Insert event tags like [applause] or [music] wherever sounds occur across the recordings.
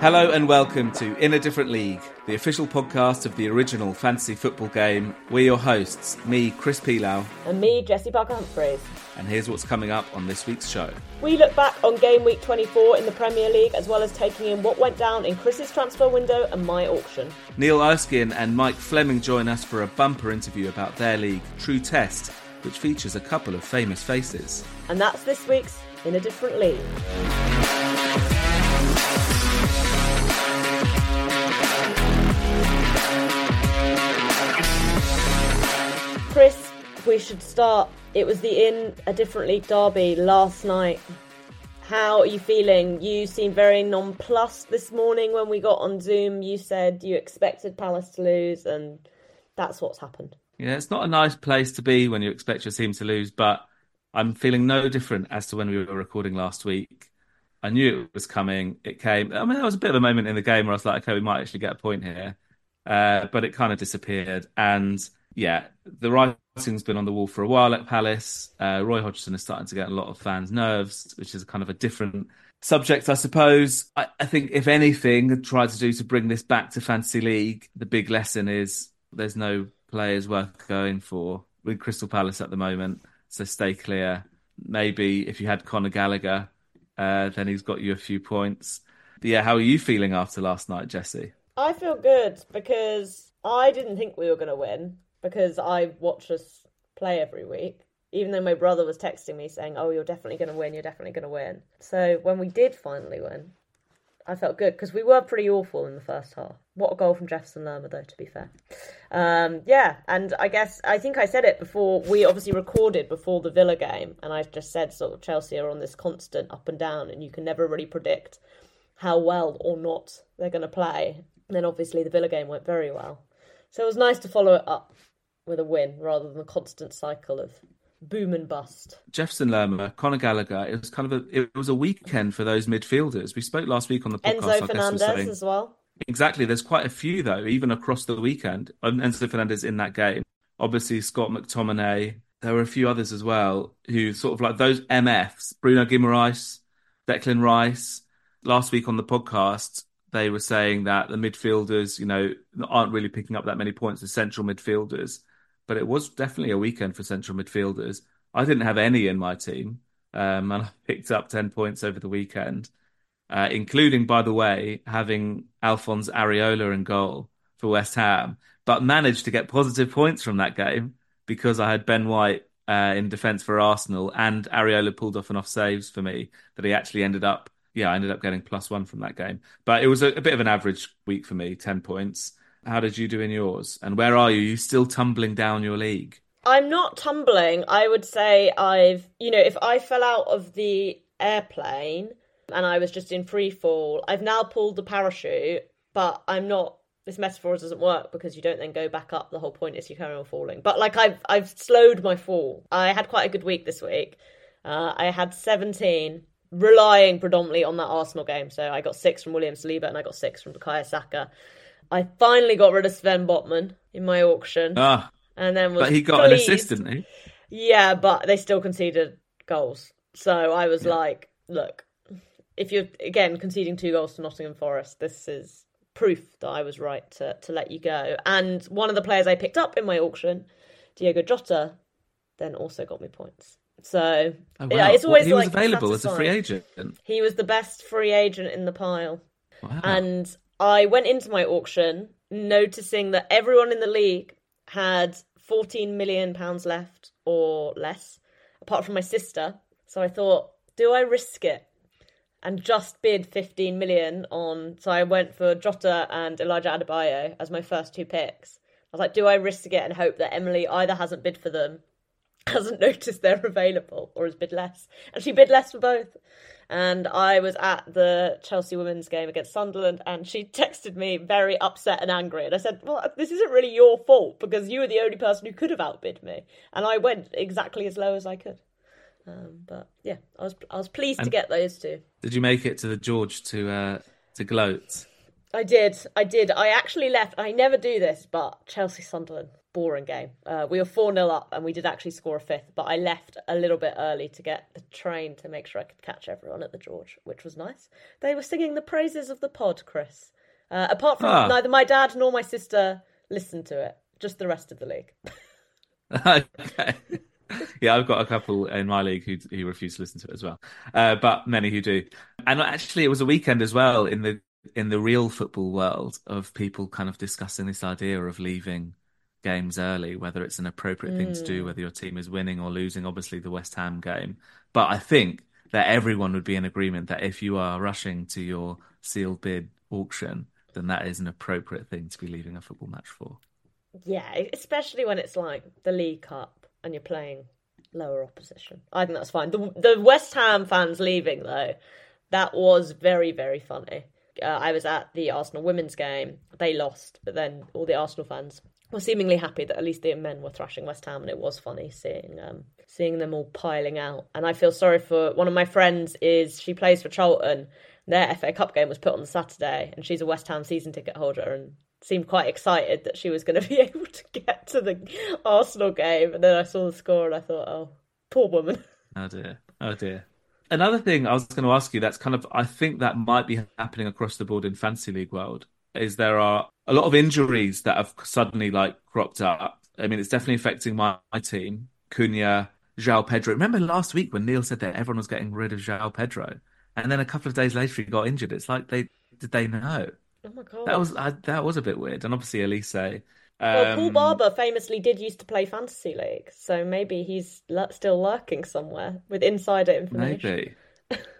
Hello and welcome to In a Different League, the official podcast of the original fantasy football game. We're your hosts, me, Chris Pilau. And me, Jessy Parker Humphreys. And here's what's coming up on this week's show. We look back on game week 24 in the Premier League, as well as taking in what went down in Chris's transfer window and my auction. Niall Erskine and Mike Fleming join us for a bumper interview about their league, True Test, which features a couple of famous faces. And that's this week's In a Different League. Chris, we should start. It was the In a Different League derby last night. How are you feeling? You seemed very nonplussed this morning when we got on Zoom. You said you expected Palace to lose, and that's what's happened. Yeah, it's not a nice place to be when you expect your team to lose, but I'm feeling no different as to when we were recording last week. I knew it was coming. It came. I mean, there was a bit of a moment in the game where I was like, okay, we might actually get a point here. Uh, but it kind of disappeared. And yeah, the writing's been on the wall for a while at Palace. Uh, Roy Hodgson is starting to get a lot of fans' nerves, which is kind of a different subject, I suppose. I, I think, if anything, try to do to bring this back to Fantasy League, the big lesson is there's no players worth going for with Crystal Palace at the moment. So stay clear. Maybe if you had Conor Gallagher, uh, then he's got you a few points. But yeah, how are you feeling after last night, Jessy? I feel good because I didn't think we were going to win because I watch us play every week. Even though my brother was texting me saying, "Oh, you're definitely going to win. You're definitely going to win." So when we did finally win, I felt good because we were pretty awful in the first half. What a goal from Jefferson Lerma, though, to be fair. Um, yeah, and I guess I think I said it before. We obviously recorded before the Villa game, and I just said sort of Chelsea are on this constant up and down, and you can never really predict how well or not they're going to play. And then obviously the Villa game went very well, so it was nice to follow it up with a win rather than the constant cycle of boom and bust. Jefferson Lerma, Conor Gallagher. It was kind of a it was a weekend for those midfielders. We spoke last week on the podcast. Enzo Fernandez saying, as well. Exactly. There's quite a few though, even across the weekend. Enzo Fernandez in that game. Obviously Scott McTominay. There were a few others as well who sort of like those MFs. Bruno Guimaraes, Declan Rice. Last week on the podcast, they were saying that the midfielders, you know, aren't really picking up that many points. The central midfielders but it was definitely a weekend for central midfielders. I didn't have any in my team, um, and [laughs] I picked up 10 points over the weekend, uh, including, by the way, having Alphonse Areola in goal for West Ham, but managed to get positive points from that game because I had Ben White uh, in defence for Arsenal and Areola pulled off enough saves for me that he actually ended up, yeah, I ended up getting plus one from that game. But it was a, a bit of an average week for me, 10 points. How did you do in yours? And where are you? Are you still tumbling down your league? I'm not tumbling. I would say I've, you know, if I fell out of the airplane and I was just in free fall, I've now pulled the parachute, but I'm not. This metaphor doesn't work because you don't then go back up. The whole point is you carry on falling. But like I've I've slowed my fall. I had quite a good week this week. Uh, I had 17, relying predominantly on that Arsenal game. So I got six from William Saliba and I got six from Bukayo Saka. I finally got rid of Sven Botman in my auction. Ah, and then but he got pleased. an assist, didn't he? Yeah, but they still conceded goals. So I was yeah. like, look, if you're again conceding two goals to Nottingham Forest, this is proof that I was right to to let you go. And one of the players I picked up in my auction, Diego Jota, then also got me points. So oh, wow. yeah, it's always well, he like was available as a free agent. He was the best free agent in the pile. Wow. And I went into my auction noticing that everyone in the league had 14 million pounds left or less, apart from my sister. So I thought, do I risk it? And just bid 15 million on. So I went for Jota and Elijah Adebayo as my first two picks. I was like, do I risk it and hope that Emily either hasn't bid for them, [laughs] hasn't noticed they're available, or has bid less? And she bid less for both and I was at the Chelsea women's game against Sunderland, and she texted me very upset and angry. And I said, Well, this isn't really your fault because you were the only person who could have outbid me. And I went exactly as low as I could. Um, but yeah, I was I was pleased and to get those two. Did you make it to the George to uh, to gloat? I did. I did. I actually left. I never do this, but Chelsea Sunderland boring game. Uh, we were 4 0 up and we did actually score a fifth, but I left a little bit early to get the train to make sure I could catch everyone at the George, which was nice. They were singing the praises of the pod, Chris. Uh, apart from Ah. neither my dad nor my sister listened to it, just the rest of the league. [laughs] okay. Yeah, I've got a couple in my league who who refuse to listen to it as well, uh, but many who do. And actually, it was a weekend as well in the in the real football world of people kind of discussing this idea of leaving games early, whether it's an appropriate thing to do, whether your team is winning or losing. Obviously, the West Ham game, but I think that everyone would be in agreement that if you are rushing to your sealed bid auction, then that is an appropriate thing to be leaving a football match for. Yeah, especially when it's like the League Cup and you're playing lower opposition. I think that's fine. The the West Ham fans leaving though, that was very very funny. Uh, I was at the Arsenal women's game. They lost, but then all the Arsenal fans were seemingly happy that at least the men were thrashing West Ham, and it was funny seeing um, seeing them all piling out. And I feel sorry for one of my friends. Is she plays for Charlton? Their FA Cup game was put on Saturday, and she's a West Ham season ticket holder, and seemed quite excited that she was going [laughs] to be able to get to the Arsenal game. And then I saw the score, and I thought, oh, poor woman. [laughs] Oh dear. Oh dear. Another thing I was going to ask you that's kind of I think that might be happening across the board in fantasy league world is there are a lot of injuries that have suddenly like cropped up. I mean, it's definitely affecting my, my team. Cunha, João Pedro. Remember last week when Neil said that everyone was getting rid of João Pedro, and then a couple of days later he got injured. It's like they did they know Oh my god. that was I, that was a bit weird. And obviously Elise. well, Paul um, Barber famously did used to play fantasy league, so maybe he's l- still lurking somewhere with insider information. Maybe,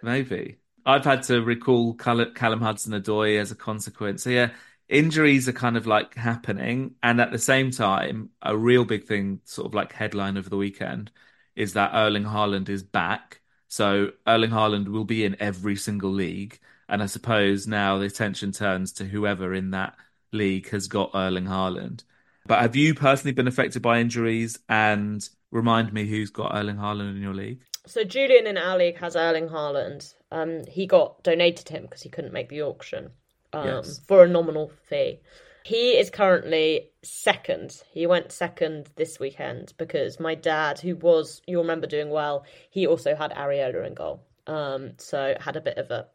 maybe. I've had to recall Call- Callum Hudson-Odoi as a consequence. So yeah, injuries are kind of like happening, and at the same time, a real big thing, sort of like headline of the weekend, is that Erling Haaland is back. So Erling Haaland will be in every single league, and I suppose now the attention turns to whoever in that league has got Erling Haaland. But have you personally been affected by injuries? And remind me who's got Erling Haaland in your league? So Julian in our league has Erling Haaland. Um, he got donated him because he couldn't make the auction um, Yes. for a nominal fee. He is currently second. He went second this weekend because my dad, who was you'll remember doing well, he also had Areola in goal. Um, so had a bit of a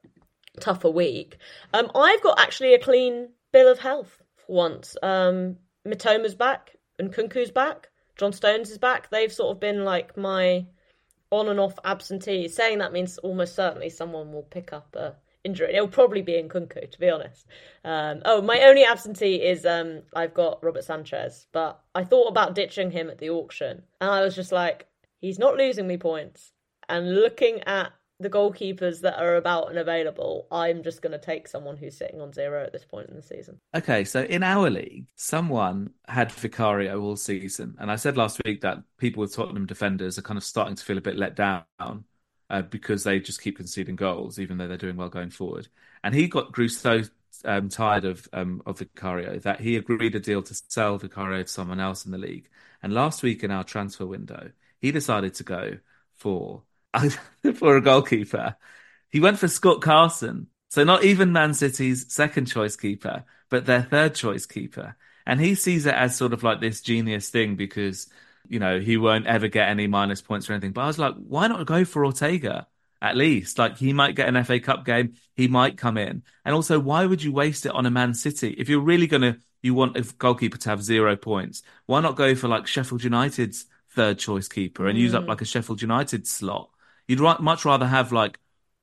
tougher week. Um, I've got actually a clean bill of health for once. Um, Mitoma's back and Nkunku's back. John Stones is back. They've sort of been like my on and off absentee. Saying that means almost certainly someone will pick up a injury. It'll probably be Nkunku, to be honest. Um, oh, my only absentee is um, I've got Robert Sanchez, but I thought about ditching him at the auction, and I was just like, he's not losing me points. And looking at the goalkeepers that are about and available, I'm just going to take someone who's sitting on zero at this point in the season. Okay, so in our league, someone had Vicario all season, and I said last week that people with Tottenham defenders are kind of starting to feel a bit let down uh, because they just keep conceding goals, even though they're doing well going forward. And he got grew so um, tired of um, of Vicario that he agreed a deal to sell Vicario to someone else in the league. And last week in our transfer window, he decided to go for [laughs] for a goalkeeper. He went for Scott Carson. So not even Man City's second choice keeper, but their third choice keeper. And he sees it as sort of like this genius thing because, you know, he won't ever get any minus points or anything. But I was like, why not go for Ortega at least? Like he might get an FA Cup game, he might come in. And also, why would you waste it on a Man City? If you're really gonna you want a goalkeeper to have zero points, why not go for like Sheffield United's third choice keeper and use up mm. like a Sheffield United slot? You'd much rather have like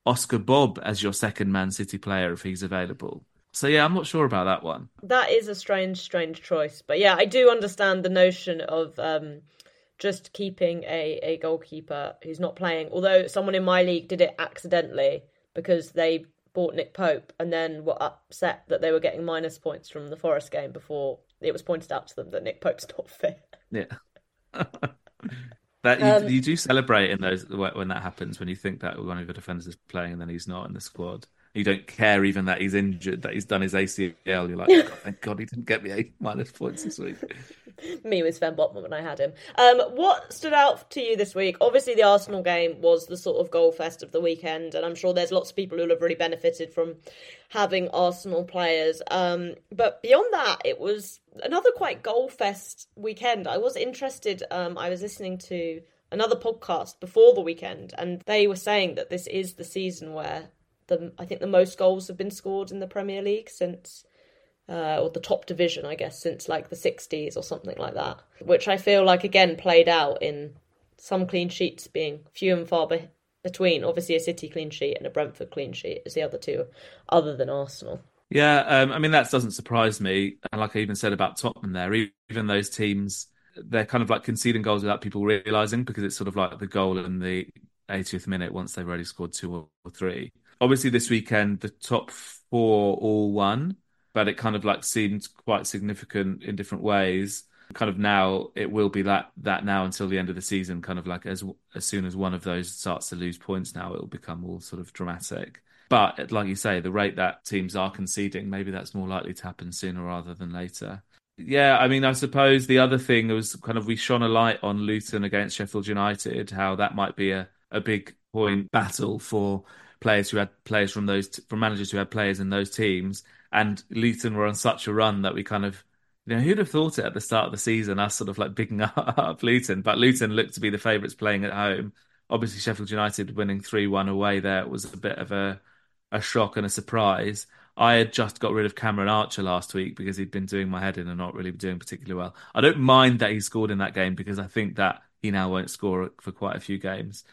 Oscar Bobb as your second Man City player if he's available. So yeah, I'm not sure about that one. That is a strange, strange choice. But yeah, I do understand the notion of um, just keeping a, a goalkeeper who's not playing. Although someone in my league did it accidentally because they bought Nick Pope and then were upset that they were getting minus points from the Forest game before it was pointed out to them that Nick Pope's [laughs] not fit. Yeah. [laughs] that you, Um, you do celebrate in those when that happens when you think that one of your defenders is playing and then he's not in the squad. You don't care even that he's injured, that he's done his ACL. You're like, [laughs] oh, thank God he didn't get me eight minus points this week. [laughs] me with Sven Botman when I had him. Um, what stood out to you this week? Obviously, the Arsenal game was the sort of goal fest of the weekend, and I'm sure there's lots of people who have really benefited from having Arsenal players. Um, but beyond that, it was another quite goal fest weekend. I was interested. Um, I was listening to another podcast before the weekend, and they were saying that this is the season where the I think the most goals have been scored in the Premier League since. Uh, or the top division, I guess, since like the 60s or something like that, which I feel like again played out in some clean sheets being few and far be- between. Obviously, a City clean sheet and a Brentford clean sheet is the other two, other than Arsenal. Yeah, um, I mean that doesn't surprise me. And like I even said about Tottenham, there, even those teams, they're kind of like conceding goals without people realizing because it's sort of like the goal in the 80th minute once they've already scored two or three obviously this weekend the top four all won, but it kind of like seemed quite significant in different ways. Kind of now it will be that that now until the end of the season. Kind of like as as soon as one of those starts to lose points, now it will become all sort of dramatic. But like you say, the rate that teams are conceding, maybe that's more likely to happen sooner rather than later. Yeah, I mean, I suppose the other thing was kind of we shone a light on Luton against Sheffield United, how that might be a, a big point battle for players who had players from those from managers who had players in those teams. And Luton were on such a run that we kind of you know, who'd have thought it at the start of the season, us sort of like picking [laughs] up Luton, but Luton looked to be the favourites playing at home. Obviously, Sheffield United winning 3 1 away there was a bit of a, a shock and a surprise. I had just got rid of Cameron Archer last week because he'd been doing my head in and not really doing particularly well. I don't mind that he scored in that game because I think that he now won't score for quite a few games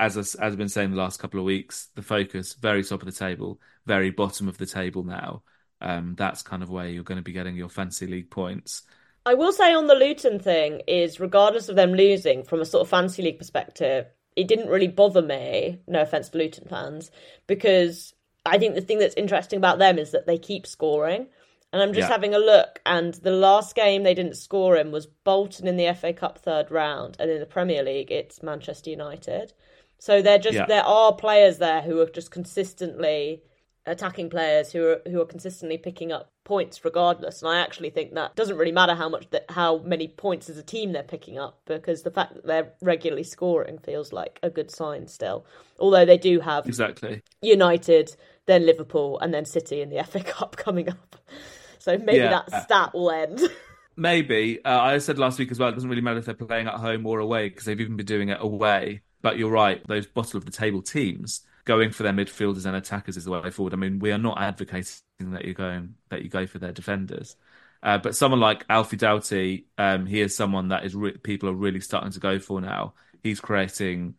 as as I've been saying the last couple of weeks, the focus very top of the table, very bottom of the table now. Um, that's kind of where you're going to be getting your fancy league points. I will say on the Luton thing is, regardless of them losing, from a sort of fancy league perspective, it didn't really bother me. No offense to Luton fans, because I think the thing that's interesting about them is that they keep scoring. And I'm just yeah. having a look, and the last game they didn't score in was Bolton in the FA Cup third round, and in the Premier League it's Manchester United. So there just yeah. there are players there who are just consistently attacking players who are who are consistently picking up points regardless. And I actually think that doesn't really matter how much that how many points as a team they're picking up because the fact that they're regularly scoring feels like a good sign still. Although they do have exactly United, then Liverpool, and then City in the [laughs] FA Cup coming up. So maybe yeah. that stat will end. [laughs] Maybe. Uh, I said last week as well, it doesn't really matter if they're playing at home or away because they've even been doing it away. But you're right; those bottle of the table teams going for their midfielders and attackers is the way forward. I mean, we are not advocating that you go that you go for their defenders. Uh, but someone like Alfie Doughty, um, he is someone that is re- people are really starting to go for now. He's creating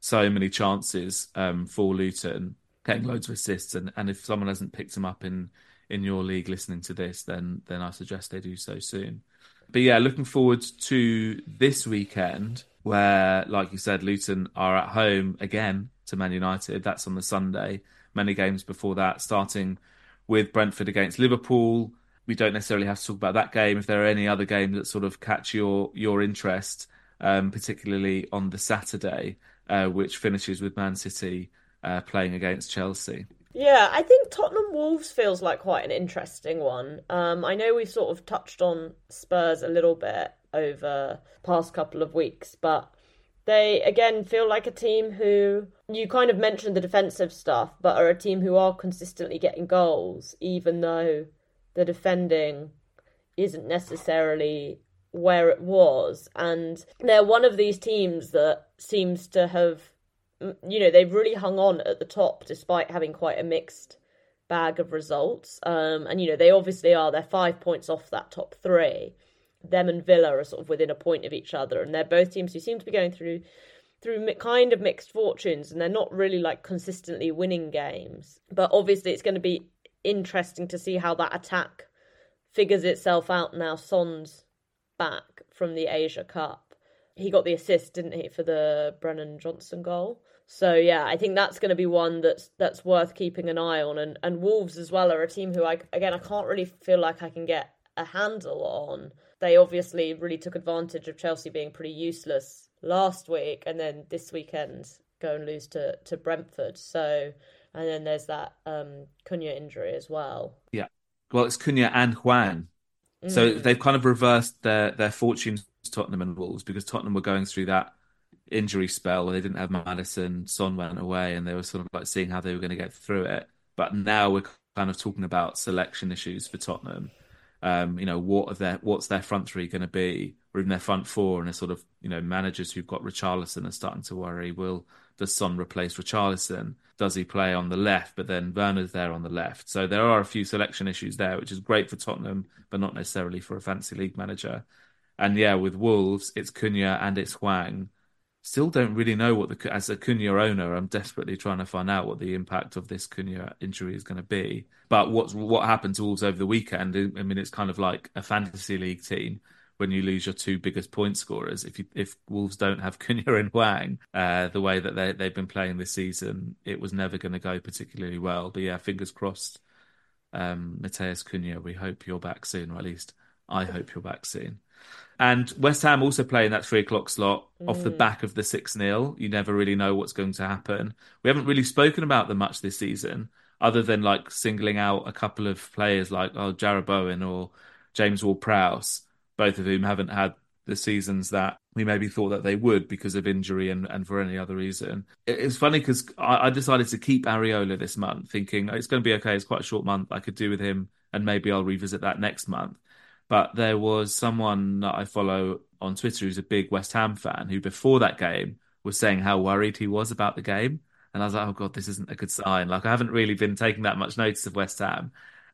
so many chances um, for Luton, getting loads of assists, and, and if someone hasn't picked him up in in your league listening to this, then then I suggest they do so soon. But yeah, looking forward to this weekend where, like you said, Luton are at home again to Man United. That's on the Sunday. Many games before that, starting with Brentford against Liverpool. We don't necessarily have to talk about that game. If there are any other games that sort of catch your your interest, um, particularly on the Saturday, uh, which finishes with Man City uh, playing against Chelsea. Yeah, I think Tottenham Wolves feels like quite an interesting one. Um, I know we've sort of touched on Spurs a little bit over past couple of weeks, but they again feel like a team who you kind of mentioned the defensive stuff, but are a team who are consistently getting goals, even though the defending isn't necessarily where it was. And they're one of these teams that seems to have you know, they've really hung on at the top despite having quite a mixed bag of results. Um, and, you know, they obviously are. They're five points off that top three. Them and Villa are sort of within a point of each other. And they're both teams who seem to be going through through kind of mixed fortunes and they're not really like consistently winning games. But obviously, it's going to be interesting to see how that attack figures itself out now. Son's back from the Asia Cup. He got the assist, didn't he, for the Brennan Johnson goal? So yeah, I think that's going to be one that's that's worth keeping an eye on. And and Wolves as well are a team who I again I can't really feel like I can get a handle on. They obviously really took advantage of Chelsea being pretty useless last week, and then this weekend go and lose to to Brentford. So And then there's that um, Cunha injury as well. Yeah. Well, it's Cunha and Hwang. Mm. So they've kind of reversed their, their fortunes, Tottenham and Wolves, because Tottenham were going through that injury spell where they didn't have Maddison, Son went away, and they were sort of like seeing how they were going to get through it. But now we're kind of talking about selection issues for Tottenham. Um, you know, what are their what's their front three going to be, or even their front four, and a sort of you know managers who've got Richarlison are starting to worry. Will does Son replace Richarlison? Does he play on the left, but then Werner's there on the left? So there are a few selection issues there, which is great for Tottenham, but not necessarily for a fancy league manager. And yeah, with Wolves, it's Cunha and it's Hwang still don't really know what the as a Cunha owner, I'm desperately trying to find out what the impact of this Cunha injury is going to be. But what's what happened to Wolves over the weekend? I mean, it's kind of like a fantasy league team when you lose your two biggest point scorers. If you, if Wolves don't have [laughs] Cunha and Hwang, uh, the way that they they've been playing this season, it was never going to go particularly well. But yeah, fingers crossed. Um, Matheus Cunha, we hope you're back soon, or at least I hope you're back soon. And West Ham also playing that three o'clock slot mm. off the mm. back of the 6 0. You never really know what's going to happen. We haven't really spoken about them much this season, other than like singling out a couple of players like oh, Bowen or James Ward Prowse, both of whom haven't had the seasons that we maybe thought that they would because of injury and, and for any other reason. It, it's funny because I, I, decided to keep Areola this month, thinking it's going to be okay. It's quite a short month. I could do with him, and maybe I'll revisit that next month. But there was someone that I follow on Twitter who's a big West Ham fan who, before that game, was saying how worried he was about the game. And I was like, oh God, this isn't a good sign. Like, I haven't really been taking that much notice of West Ham.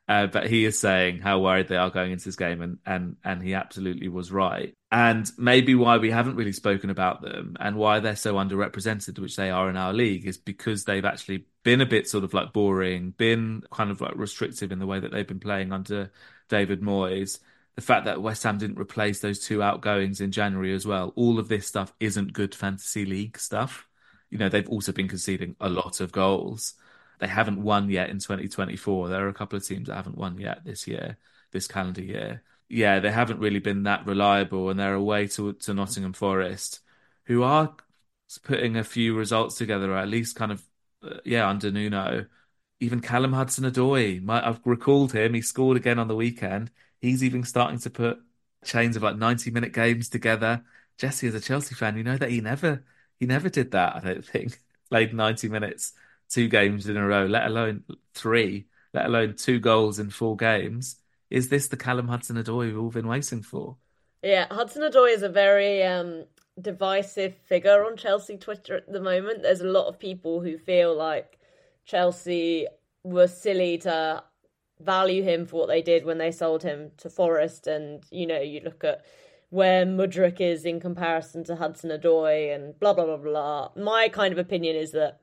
Uh, but he is saying how worried they are going into this game, and and and he absolutely was right. And maybe why we haven't really spoken about them and why they're so underrepresented, which they are in our league, is because they've actually been a bit sort of like boring, been kind of like restrictive in the way that they've been playing under David Moyes the fact that West Ham didn't replace those two outgoings in January as well. All of this stuff isn't good fantasy league stuff. You know, they've also been conceding a lot of goals. They haven't won yet in 2024. There are a couple of teams that haven't won yet this year, this calendar year. Yeah, they haven't really been that reliable, and they're away to to Nottingham Forest, who are putting a few results together, or at least kind of, uh, yeah, under Nuno. Even Callum Hudson-Odoi, might. I've recalled him. He scored again on the weekend He's even starting to put chains of like 90 minute games together. Jessy, as a Chelsea fan, you know that he never he never did that, I don't think. [laughs] Played 90 minutes, two games in a row, let alone three, let alone two goals in four games. Is this the Callum Hudson-Odoi we've all been waiting for? Yeah, Hudson-Odoi is a very um, divisive figure on Chelsea Twitter at the moment. There's a lot of people who feel like Chelsea were silly to value him for what they did when they sold him to Forest. And, you know, you look at where Mudryk is in comparison to Hudson-Odoi and blah, blah, blah, blah. My kind of opinion is that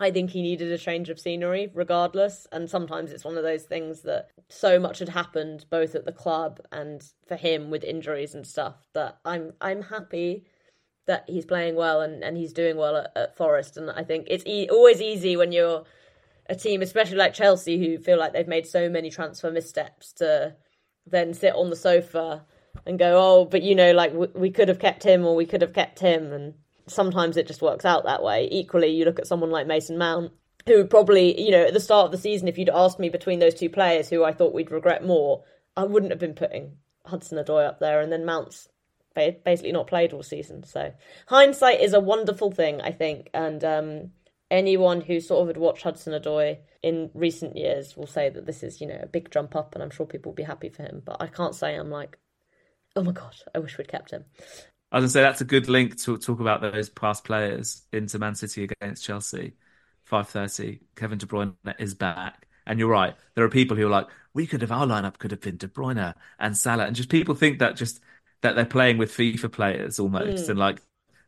I think he needed a change of scenery regardless. And sometimes it's one of those things that so much had happened both at the club and for him with injuries and stuff that I'm I'm happy that he's playing well and, and he's doing well at, at Forest. And I think it's e- always easy when you're a team, especially like Chelsea, who feel like they've made so many transfer missteps, to then sit on the sofa and go, oh, but you know, like we, could have kept him or we could have kept him. And sometimes it just works out that way. Equally, you look at someone like Mason Mount, who probably, you know, at the start of the season, if you'd asked me between those two players who I thought we'd regret more, I wouldn't have been putting Hudson-Odoi up there. And then Mount's basically not played all season. So hindsight is a wonderful thing, I think. And, um, anyone who sort of had watched Hudson-Odoi in recent years will say that this is, you know, a big jump up, and I'm sure people will be happy for him. But I can't say I'm like, oh my god, I wish we'd kept him. I was gonna say that's a good link to talk about those past players into Man City against Chelsea. Five thirty. Kevin De Bruyne is back, and you're right. There are people who are like, we could have our lineup could have been De Bruyne and Salah, and just people think that just that they're playing with FIFA players almost, mm. and like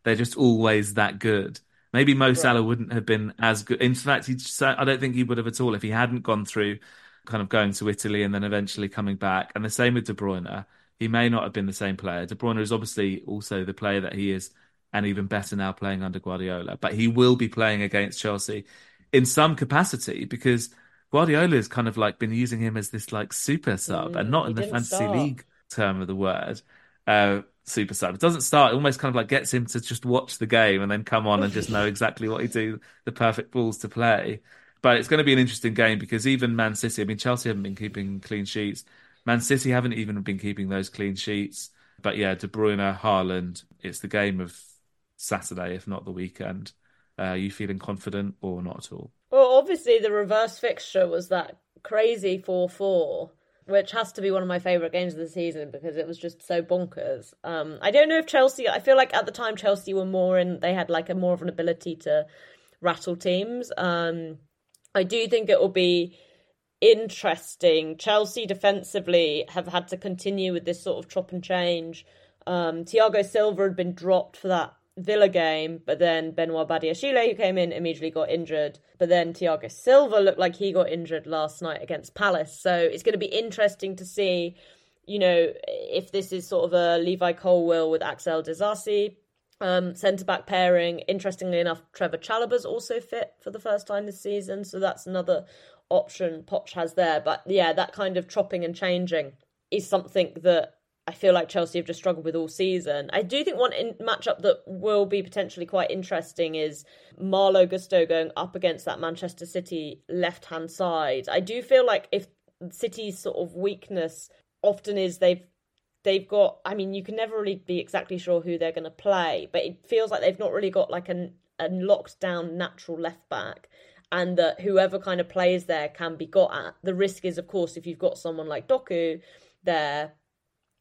they're just always that good. Maybe Mo right. Salah wouldn't have been as good. In fact, he I don't think he would have at all if he hadn't gone through kind of going to Italy and then eventually coming back. And the same with De Bruyne. He may not have been the same player. De Bruyne is obviously also the player that he is, and even better now playing under Guardiola. But he will be playing against Chelsea in some capacity because Guardiola has kind of like been using him as this like super sub mm, and not in the fantasy start. league term of the word. Uh, super sub. It doesn't start. It almost kind of like gets him to just watch the game and then come on and just [laughs] know exactly what he do, the perfect balls to play. but it's going to be an interesting game because even Man City, I mean, Chelsea haven't been keeping clean sheets. Man City haven't even been keeping those clean sheets. But yeah, De Bruyne, Haaland, it's the game of Saturday, if not the weekend. Uh, are you feeling confident or not at all? Well, obviously, the reverse fixture was that crazy 4 4 which has to be one of my favorite games of the season because it was just so bonkers. Um, I don't know if Chelsea. I feel like at the time Chelsea were more in. They had like a more of an ability to rattle teams. Um, I do think it will be interesting. Chelsea defensively have had to continue with this sort of chop and change. Um, Thiago Silva had been dropped for that Villa game, but then Benoit Badiashile, who came in, immediately got injured. But then Thiago Silva looked like he got injured last night against Palace. So it's going to be interesting to see, you know, if this is sort of a Levi Colwill with Axel Disasi um, centre back pairing. Interestingly enough, Trevor Chalobah's also fit for the first time this season. So that's another option Poch has there. But yeah, that kind of chopping and changing is something that I feel like Chelsea have just struggled with all season. I do think one in- matchup that will be potentially quite interesting is Malo Gusto going up against that Manchester City left hand side. I do feel like if City's sort of weakness often is they've they've got I mean you can never really be exactly sure who they're going to play, but it feels like they've not really got like an a locked down natural left back and that whoever kind of plays there can be got at. The risk is of course if you've got someone like Doku there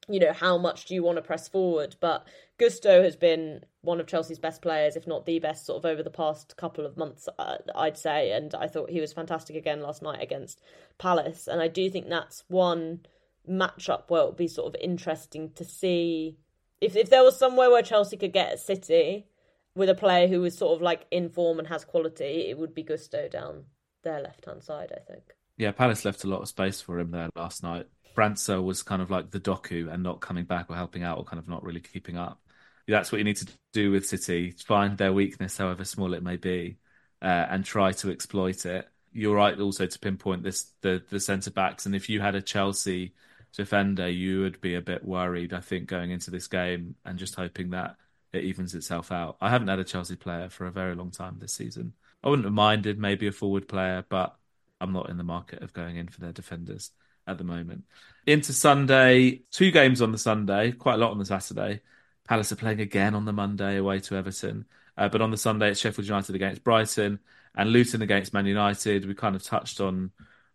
you know, how much do you want to press forward? But Gusto has been one of Chelsea's best players, if not the best, sort of over the past couple of months, uh, I'd say. And I thought he was fantastic again last night against Palace. And I do think that's one matchup where it would be sort of interesting to see if if there was somewhere where Chelsea could get City with a player who is sort of like in form and has quality, it would be Gusto down their left hand side, I think. Yeah, Palace left a lot of space for him there last night. Brancer was kind of like the Doku and not coming back or helping out or kind of not really keeping up. That's what you need to do with City. Find their weakness, however small it may be, uh, and try to exploit it. You're right also to pinpoint this the the centre backs, and if you had a Chelsea defender, you would be a bit worried. I think going into this game and just hoping that it evens itself out. I haven't had a Chelsea player for a very long time this season. I wouldn't have minded maybe a forward player, but I'm not in the market of going in for their defenders at the moment. Into Sunday, two games on the Sunday, quite a lot on the Saturday. Palace are playing again on the Monday away to Everton. Uh, but on the Sunday, it's Sheffield United against Brighton and Luton against Man United. We kind of touched on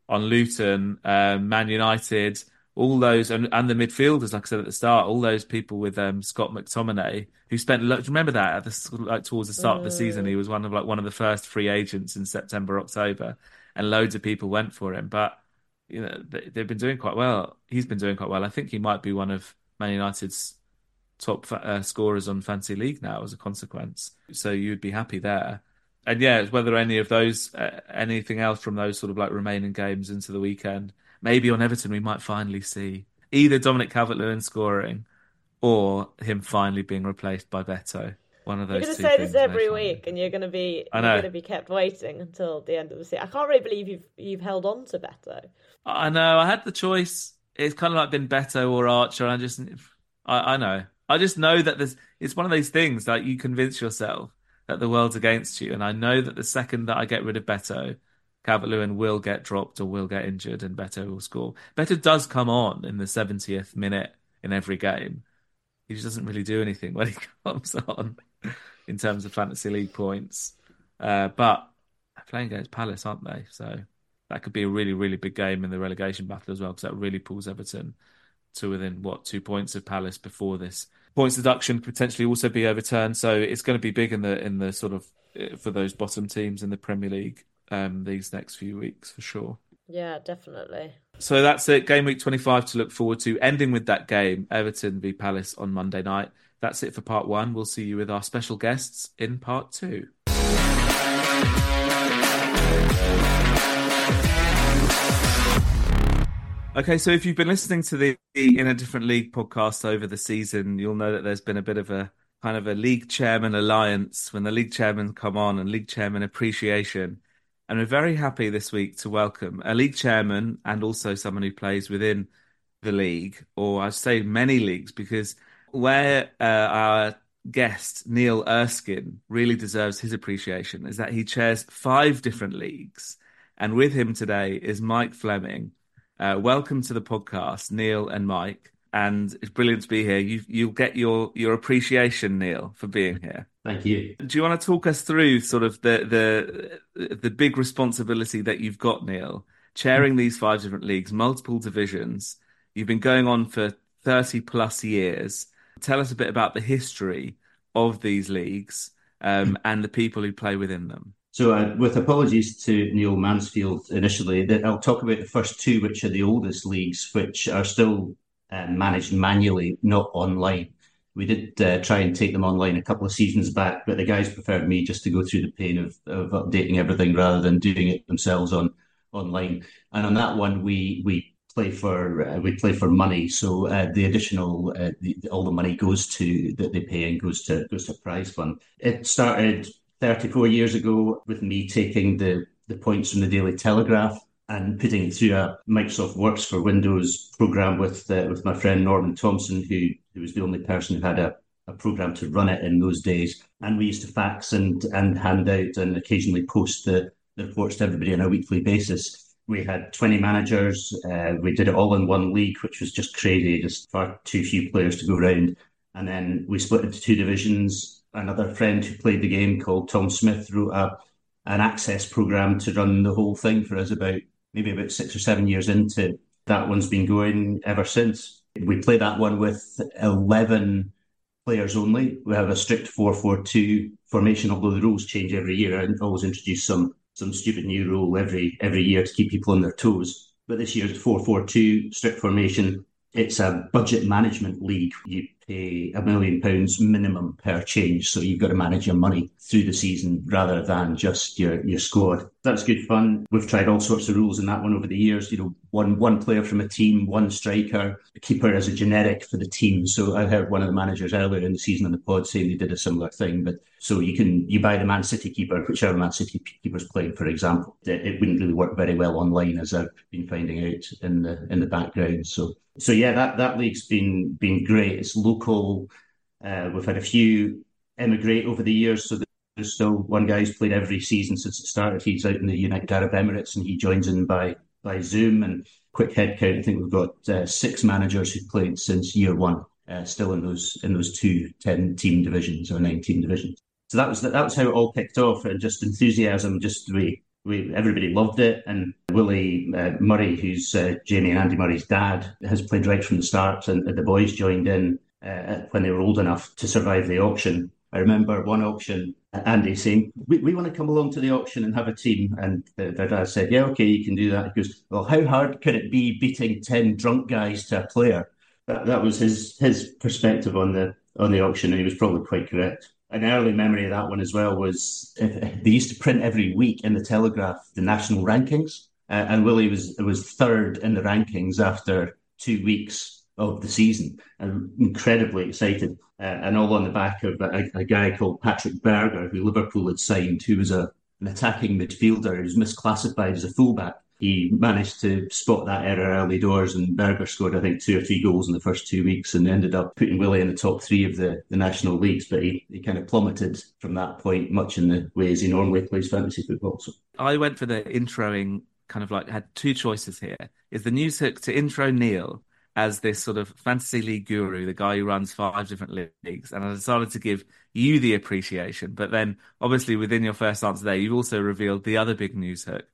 on Luton, uh, Man United, all those, and, and the midfielders, like I said at the start, all those people with um, Scott McTominay, who spent. Remember that at the like towards the start of the season, he was one of like one of the first free agents in September, October, and loads of people went for him. But you know they've been doing quite well. He's been doing quite well. I think he might be one of Man United's top uh, scorers on Fantasy League now as a consequence. So you'd be happy there. And yeah, whether any of those, uh, anything else from those sort of like remaining games into the weekend, maybe on Everton we might finally see either Dominic Calvert-Lewin scoring or him finally being replaced by Beto. One of those. You're going to say this every week, and you're going to be I know. you're going to be kept waiting until the end of the season. I can't really believe you've you've held on to Beto. I know. I had the choice. It's kind of like been Beto or Archer. I just, I, I know. I just know that there's. It's one of those things that you convince yourself that the world's against you, and I know that the second that I get rid of Beto, Calvert-Lewin will get dropped or will get injured, and Beto will score. Beto does come on in the 70th minute in every game. He just doesn't really do anything when he [laughs] comes on in terms of fantasy league points. Uh, but playing against Palace, aren't they? So that could be a really, really big game in the relegation battle as well, because that really pulls Everton to within what two points of Palace before this points deduction potentially also be overturned. So it's going to be big in the in the sort of uh, for those bottom teams in the Premier League um, these next few weeks for sure. Yeah, definitely. So that's it. Game week 25 to look forward to. Ending with that game, Everton v Palace on Monday night. That's it for part one. We'll see you with our special guests in part two. Okay, so if you've been listening to the In a Different League podcast over the season, you'll know that there's been a bit of a kind of a league chairman alliance when the league chairman come on and league chairman appreciation. And we're very happy this week to welcome a league chairman and also someone who plays within the league, or I'd say many leagues, because where uh, our guest Niall Erskine really deserves his appreciation is that he chairs five different leagues And with him today is Mike Fleming. Uh, welcome to the podcast, Niall and Mike. And it's brilliant to be here. You, you'll get your your appreciation, Niall, for being here. Thank you. Do you want to talk us through sort of the the the big responsibility that you've got, Niall, chairing these five different leagues, multiple divisions? You've been going on for thirty plus years. Tell us a bit about the history of these leagues um, and the people who play within them. So, uh, with apologies to Neil Mansfield initially, that I'll talk about the first two, which are the oldest leagues, which are still uh, managed manually, not online. We did uh, try and take them online a couple of seasons back, but the guys preferred me just to go through the pain of, of updating everything rather than doing it themselves on online. And on that one, we we play for uh, we play for money. So uh, the additional uh, the, all the money goes to that they pay and goes to goes to prize fund. It started 34 years ago with me taking the the points from the Daily Telegraph and putting it through a Microsoft Works for Windows program with uh, with my friend Norman Thompson, who who was the only person who had a a program to run it in those days. And we used to fax and and hand out and occasionally post the, the reports to everybody on a weekly basis we had 20 managers. Uh, we did it all in one league, which was just crazy, just far too few players to go around. And then we split into two divisions. Another friend who played the game called Tom Smith wrote a, an access program to run the whole thing for us about maybe about six or seven years into that one's been going ever since. We play that one with 11 players only. We have a strict 4 4 2 formation, although the rules change every year and always introduce some some stupid new rule every every year to keep people on their toes. But this year's four four two strict formation. It's a budget management league. You pay a million pounds minimum per change, so you've got to manage your money through the season rather than just your your squad. That's good fun. We've tried all sorts of rules in that one over the years. You know, one one player from a team, one striker, a keeper as a generic for the team. So I heard one of the managers earlier in the season on the pod saying they did a similar thing. But so you can you buy the Man City keeper, whichever Man City keeper's playing, for example. It, it wouldn't really work very well online, as I've been finding out in the in the background. So so yeah, that that league's been been great. It's local. Uh, we've had a few emigrate over the years, so there's still one guy who's played every season since it started. He's out in the United Arab Emirates, and he joins in by by Zoom. And quick head count, I think we've got uh, six managers who've played since year one, uh, still in those in those two 10 team divisions or nine team divisions. So that was that was how it all kicked off, and just enthusiasm. Just we we everybody loved it, and Willie uh, Murray, who's uh, Jamie and Andy Murray's dad, has played right from the start, and the boys joined in uh, when they were old enough to survive the auction. I remember one auction, Andy saying, we, we want to come along to the auction and have a team. And their dad said, Yeah, okay, you can do that. He goes, Well, how hard could it be beating 10 drunk guys to a player? That, that was his his perspective on the on the auction, and he was probably quite correct. An early memory of that one as well was they used to print every week in the Telegraph the national rankings, uh, and Willie was was third in the rankings after two weeks of the season. I'm incredibly excited. Uh, and all on the back of a, a, guy called Patrick Berger, who Liverpool had signed, who was a, an attacking midfielder who was misclassified as a fullback. He managed to spot that error early doors, and Berger scored, I think, two or three goals in the first two weeks and ended up putting Willie in the top three of the, the national leagues. But he, he kind of plummeted from that point, much in the ways he normally plays fantasy football. So. I went for the introing, kind of like had two choices here. Is the news hook to intro Niall as this sort of fantasy league guru, the guy who runs five different leagues, and I decided to give you the appreciation. But then, obviously, within your first answer there, you've also revealed the other big news hook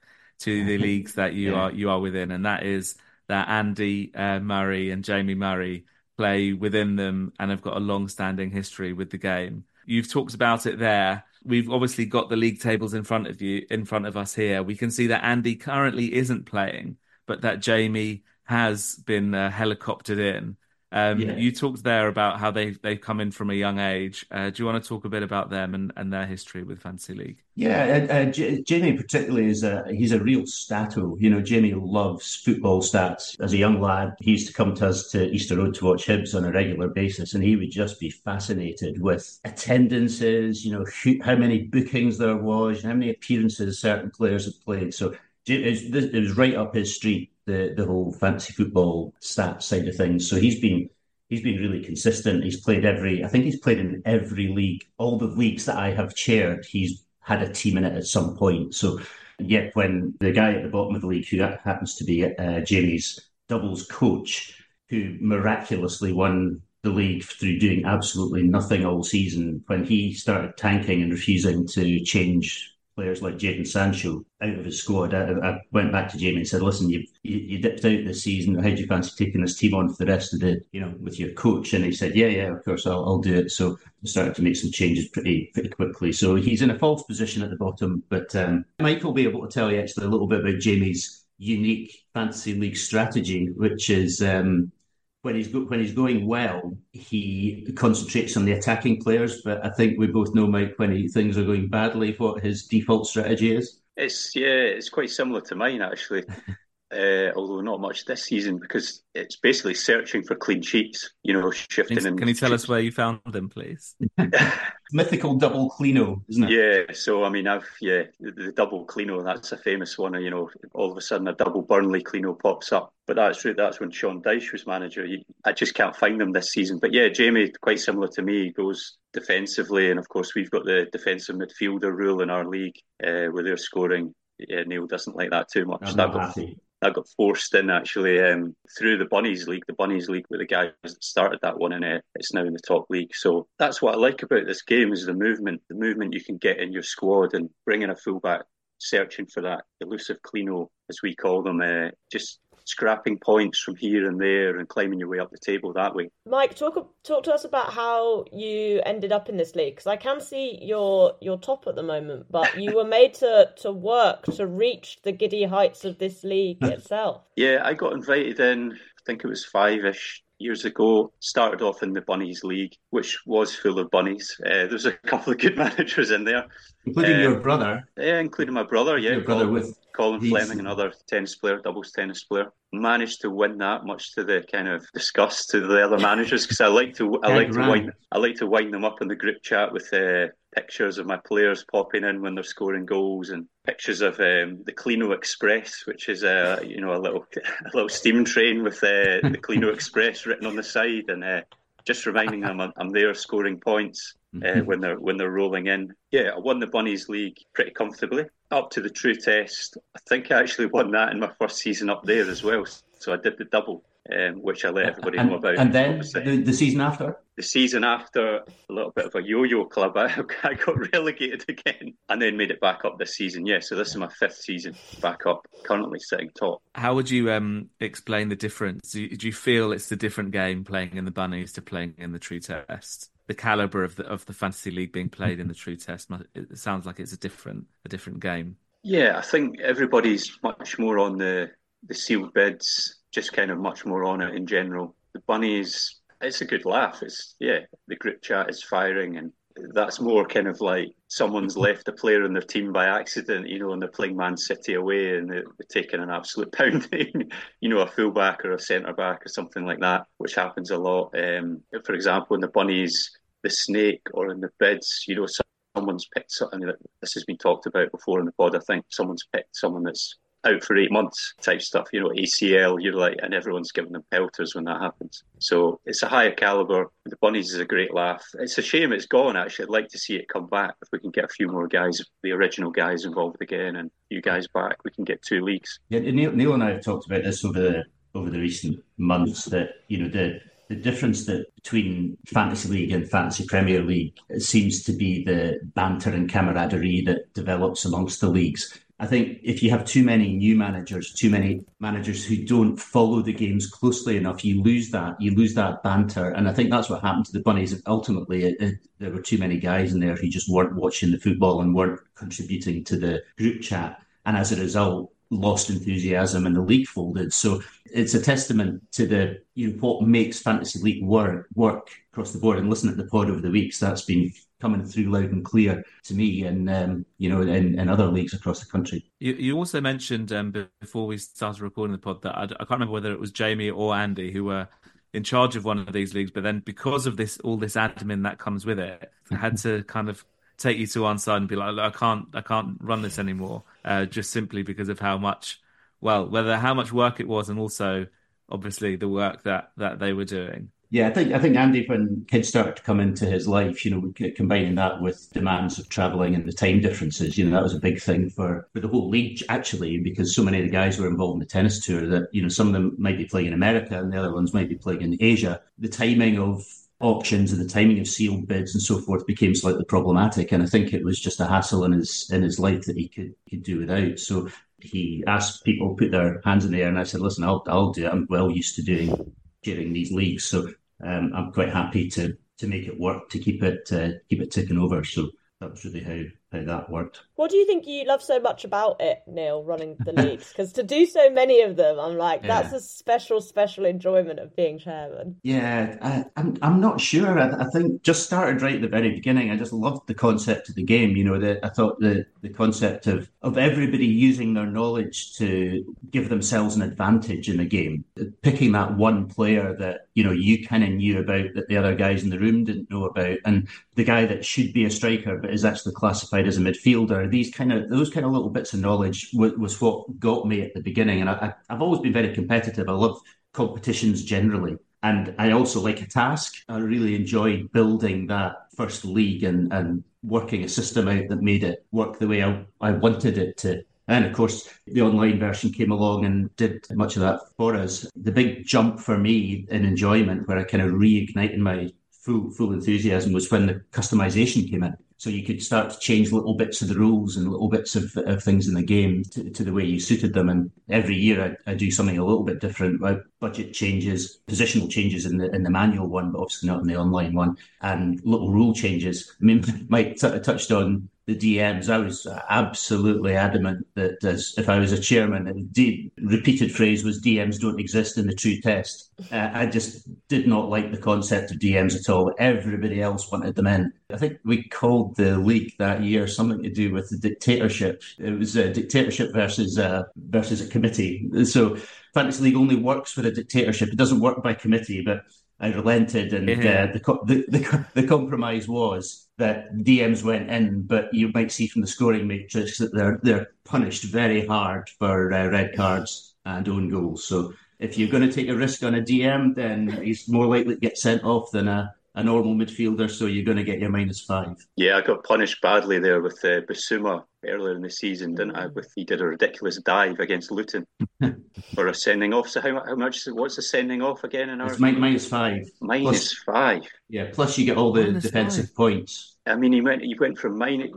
to the leagues that you yeah. are you are within, and that is that Andy uh, Murray and Jamie Murray play within them and have got a long-standing history with the game. You've talked about it there. We've obviously got the league tables in front of you, in front of us here. We can see that Andy currently isn't playing, but that Jamie has been uh, helicoptered in. Um, yeah. You talked there about how they they've come in from a young age. Uh, do you want to talk a bit about them and, and their history with Fantasy League? Yeah, uh, uh J- Jamie particularly is a he's a real stato. You know, Jamie loves football stats. As a young lad, he used to come to us to Easter Road to watch Hibs on a regular basis, and he would just be fascinated with attendances. You know, how many bookings there was, how many appearances certain players had played. So it was, right up his street the the whole fantasy football stats side of things. So he's been he's been really consistent. He's played every I think he's played in every league. All the leagues that I have chaired, he's had a team in it at some point. So Yet when the guy at the bottom of the league, who happens to be uh, Jamie's doubles coach, who miraculously won the league through doing absolutely nothing all season, when he started tanking and refusing to change players like Jadon Sancho out of his squad. I, I, went back to Jamie and said, "Listen, you, you, you dipped out this season. How do you fancy taking this team on for the rest of the, you know, with your coach?" And he said, "Yeah, yeah, of course, I'll, I'll do it." So I started to make some changes pretty pretty quickly. So he's in a false position at the bottom, but um, Mike will be able to tell you actually a little bit about Jamie's unique fantasy league strategy, which is um, when he's go- when he's going well, he concentrates on the attacking players. But I think we both know, Mike, when he, things are going badly, what his default strategy is. It's yeah, it's quite similar to mine actually. Uh, although not much this season because it's basically searching for clean sheets. You know, shifting. Can, can you tell us where you found them, please? [laughs] [laughs] Mythical double Cleano, isn't it? Yeah. So I mean, I've yeah, the, the, double Cleano. That's a famous one. You know, all of a sudden a double Burnley Cleano pops up. But that's true, that's when Sean Dyche was manager. I just can't find them this season. But yeah, Jamie, quite similar to me, goes defensively, and of course we've got the defensive midfielder rule in our league uh, where they're scoring yeah, Niall doesn't like that too much. that got, I got forced in actually um, through the Bunnies League. The Bunnies League with the guys that started that one, and uh, it's now in the top league. So that's what I like about this game is the movement, the movement you can get in your squad, and bringing a fullback, searching for that elusive Cleano, as we call them, uh, just scrapping points from here and there and climbing your way up the table that way. Mike, talk talk to us about how you ended up in this league because I can see you're you're top at the moment, but you were made to to work to reach the giddy heights of this league [laughs] itself. Yeah, I got invited in. I think it was five ish years ago. Started off in the Bunnies League, which was full of bunnies. Uh, there's a [laughs] couple of good [laughs] managers in there, including uh, your brother. Yeah, including my brother. Yeah, your brother Colin, with Colin Fleming, another tennis player, doubles tennis player. Managed to win that, much to the kind of disgust to the other managers, because I like to I like to wind I like to wind them up in the group chat with. Uh, pictures of my players popping in when they're scoring goals and pictures of um, the Cleano Express, which is a you know a little [laughs] a little steam train with uh, the Cleano Express written on the side, and uh, just reminding them I'm, I'm there scoring points uh, mm-hmm. when they're when they're rolling in. Yeah, I won the Bunnies League pretty comfortably up to the True Test. I think I actually won that in my first season up there as well. So I did the double um, which I let everybody and, know about. And then the, the, season after? The season after, a little bit of a yo-yo club. [laughs] I, I, got relegated again and then made it back up this season. Yeah, so this is my fifth season back up, currently sitting top. How would you um, explain the difference? Do you, do you feel it's a different game playing in the Bunnies to playing in the True Test? The caliber of the of the fantasy league being played in the True Test, it sounds like it's a different a different game. Yeah, I think everybody's much more on the the sealed bids just kind of much more on it in general. The bunnies, it's a good laugh. It's yeah, the group chat is firing, and that's more kind of like someone's [laughs] left a player in their team by accident, you know, and they're playing Man City away and they're, taking an absolute [laughs] pounding, you know, a fullback or a centre back or something like that, which happens a lot. Um, for example, in the bunnies, the snake or in the bids, you know, someone's picked something that this has been talked about before in the pod. I think someone's picked someone that's out for eight months type stuff, you know, ACL, you're like, and everyone's giving them pelters when that happens. So it's a higher caliber. The Bunnies is a great laugh. It's a shame it's gone, actually. I'd like to see it come back. If we can get a few more guys, the original guys involved again, and you guys back, we can get two leagues. Yeah, Niall, Niall and I have talked about this over the over the recent months that, you know, the the difference that between fantasy league and fantasy premier league seems to be the banter and camaraderie that develops amongst the leagues I think if you have too many new managers, too many managers who don't follow the games closely enough, you lose that. You lose that banter, and I think that's what happened to the bunnies. Ultimately, it, it, there were too many guys in there who just weren't watching the football and weren't contributing to the group chat, and as a result, lost enthusiasm and the league folded. So it's a testament to the you know what makes fantasy league work work across the board. And listen at the pod over the weeks, that's been coming through loud and clear to me and um, you know in, in other leagues across the country. You, you also mentioned um, before we started recording the pod that I, I, can't remember whether it was Jamie or Andy who were in charge of one of these leagues, but then because of this all this admin that comes with it, I had to [laughs] kind of take you to one side and be like, I can't I can't run this anymore, uh, just simply because of how much well whether how much work it was and also obviously the work that that they were doing. Yeah, I think I think Andy, when kids started to come into his life, you know, combining that with demands of travelling and the time differences, you know, that was a big thing for, for the whole league actually, because so many of the guys were involved in the tennis tour that you know some of them might be playing in America and the other ones might be playing in Asia. The timing of auctions and the timing of sealed bids and so forth became slightly problematic, and I think it was just a hassle in his in his life that he could could do without. So he asked people put their hands in the air, and I said, "Listen, I'll I'll do it. I'm well used to doing during these leagues, so um, I'm quite happy to to make it work to keep it uh, keep it ticking over." So that was really how how that worked. What do you think you love so much about it, Niall, running the [laughs] leagues? Because to do so many of them, I'm like, yeah. that's a special, special enjoyment of being chairman. Yeah, I, am I'm, I'm not sure. I, I, think just started right at the very beginning. I just loved the concept of the game. You know, the, I thought the the concept of of everybody using their knowledge to give themselves an advantage in the game, picking that one player that you know you kind of knew about that the other guys in the room didn't know about, and the guy that should be a striker but is actually classified as a midfielder. These kind of those kind of little bits of knowledge was, was what got me at the beginning, and I, I've always been very competitive. I love competitions generally. And I also like a task. I really enjoyed building that first league and, and working a system out that made it work the way I, I wanted it to. And of course, the online version came along and did much of that for us. The big jump for me in enjoyment, where I kind of reignited my full full enthusiasm, was when the customization came in. So you could start to change little bits of the rules and little bits of, of things in the game to, to, the way you suited them. And every year I, I, do something a little bit different. About budget changes, positional changes in the in the manual one, but obviously not in the online one, and little rule changes. I mean, [laughs] Mike t- touched on the DMs, I was absolutely adamant that as if I was a chairman, the repeated phrase was DMs don't exist in the true test. Uh, I just did not like the concept of DMs at all. Everybody else wanted them in. I think we called the league that year something to do with the dictatorship. It was a dictatorship versus uh, versus a committee. So fantasy league only works with a dictatorship. It doesn't work by committee, but I relented, and uh, the, the, the the compromise was that DMs went in, but you might see from the scoring matrix that they're they're punished very hard for uh, red cards and own goals. So if you're going to take a risk on a DM, then he's more likely to get sent off than a a normal midfielder, so you're going to get your minus five. Yeah, I got punished badly there with uh, Bissouma earlier in the season, didn't I? With he did a ridiculous dive against Luton [laughs] for a sending off. So how, how much? What's the sending off again in our? It's minus five. Minus plus, five. Yeah, plus you get all the minus defensive five. points. I mean, he went. He went from minus,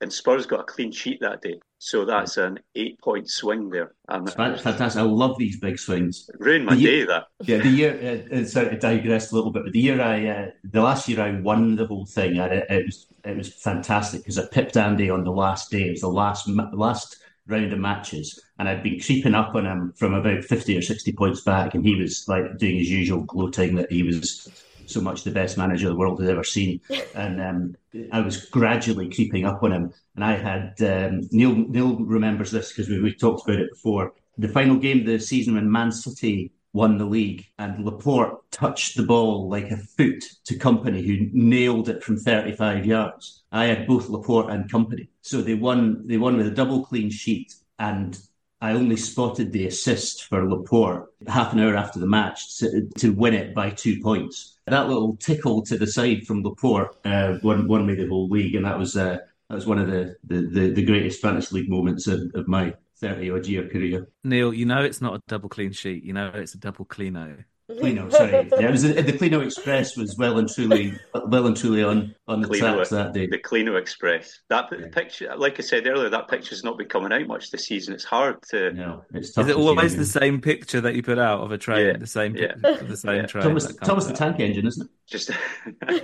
and Spurs got a clean sheet that day. So that's an eight point swing there. And that's fantastic. I love these big swings. Ruined my year, day, that. Yeah, the year, uh, uh, sorry to digress a little bit, but the year I, uh, the last year I won the whole thing, I, it, was it was fantastic because I pipped Andy on the last day. It was the last, last round of matches. And I'd been creeping up on him from about 50 or 60 points back. And he was like doing his usual gloating that he was so much the best manager the world has ever seen. [laughs] And um, I was gradually creeping up on him. And I had um, Niall. Niall remembers this because we, we talked about it before. The final game of the season when Man City won the league and Laporte touched the ball like a foot to Kompany, who nailed it from 35 yards. I had both Laporte and Kompany, so they won. They won with a double clean sheet, and I only spotted the assist for Laporte half an hour after the match to, to win it by two points. That little tickle to the side from Laporte uh, won, won me the whole league, and that was uh, that was one of the, the, the, the greatest fantasy league moments of, of my 30 odd year career. Niall, you know it's not a double clean sheet, you know it's a double cleano. Cleano, sorry. Yeah, it was the Cleano Express was well and truly, well and truly on on the Cleano, tracks that day. The Cleano Express. That yeah. picture, like I said earlier, that picture's not been coming out much this season. It's hard to. No, it's tough. Is it always the same picture that you put out of a train? Yeah. The same, yeah. the same yeah. train. Thomas, Thomas the Tank Engine, isn't it? Just.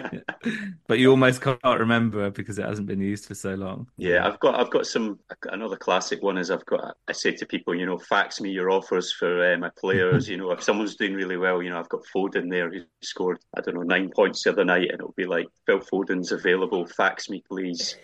[laughs] but you almost can't remember because it hasn't been used for so long. Yeah, I've got, I've got some. Another classic one is I've got. I say to people, you know, fax me your offers for uh, my players. [laughs] you know, if someone's doing really well. You know, I've got Foden there who scored, I don't know, nine points the other night, and it'll be like, Phil Foden's available, fax me, please.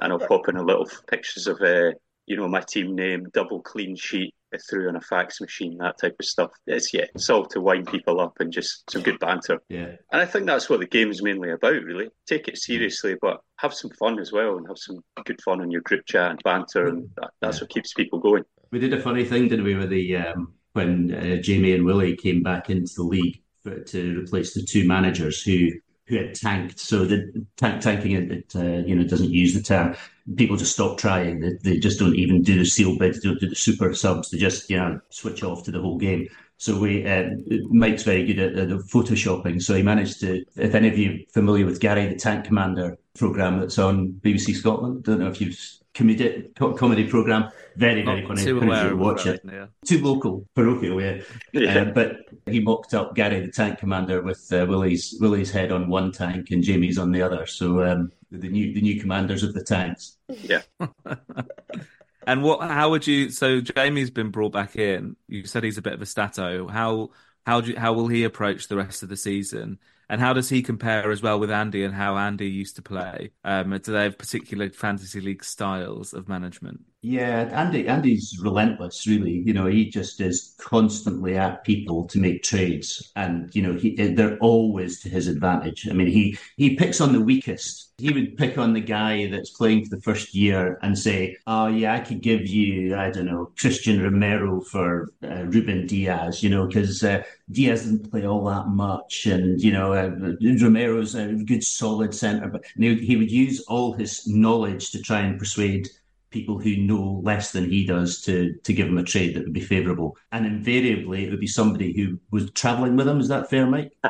And I'll pop in a little pictures of, uh, you know, my team name, double clean sheet through on a fax machine, that type of stuff. It's yeah, it's all to wind people up and just some good banter. Yeah. And I think that's what the game is mainly about, really. Take it seriously, but have some fun as well and have some good fun in your group chat and banter and that, that's yeah. what keeps people going. We did a funny thing, didn't we, with the um when uh, Jamie and Willie came back into the league for, to replace the two managers who had tanked. So the tank, tanking it, uh, you know, doesn't use the term. People just stop trying. They, they just don't even do the seal bids, don't do the super subs. They just you know switch off to the whole game. So we uh, Mike's very good at, at photoshopping. So he managed to. If any of you familiar with Gary the Tank Commander program that's on BBC Scotland, don't know if you've comedy comedy program. Very very funny. Too aware watch it. Yeah. Too local, parochial, yeah. yeah. Uh, but he mocked up Gary the Tank Commander with uh, Willie's Willie's head on one tank and Jamie's on the other. So um, the new the new commanders of the tanks. Yeah. [laughs] and what? How would you? So Jamie's been brought back in. You said he's a bit of a stato. How how do you, how will he approach the rest of the season? And how does he compare as well with Andy and how Andy used to play? Um, do they have particular fantasy league styles of management? Yeah, Andy Andy's relentless, really. You know, he just is constantly at people to make trades, and you know, he, they're always to his advantage. I mean, he he picks on the weakest. He would pick on the guy that's playing for the first year and say, "Oh yeah, I could give you, I don't know, Cristian Romero for uh, Ruben Dias," you know, because uh, Dias didn't play all that much, and you know, uh, Romero's a good solid centre, But he would use all his knowledge to try and persuade people who know less than he does to to give him a trade that would be favourable. And invariably, it would be somebody who was travelling with him. Is that fair, Mike? [laughs]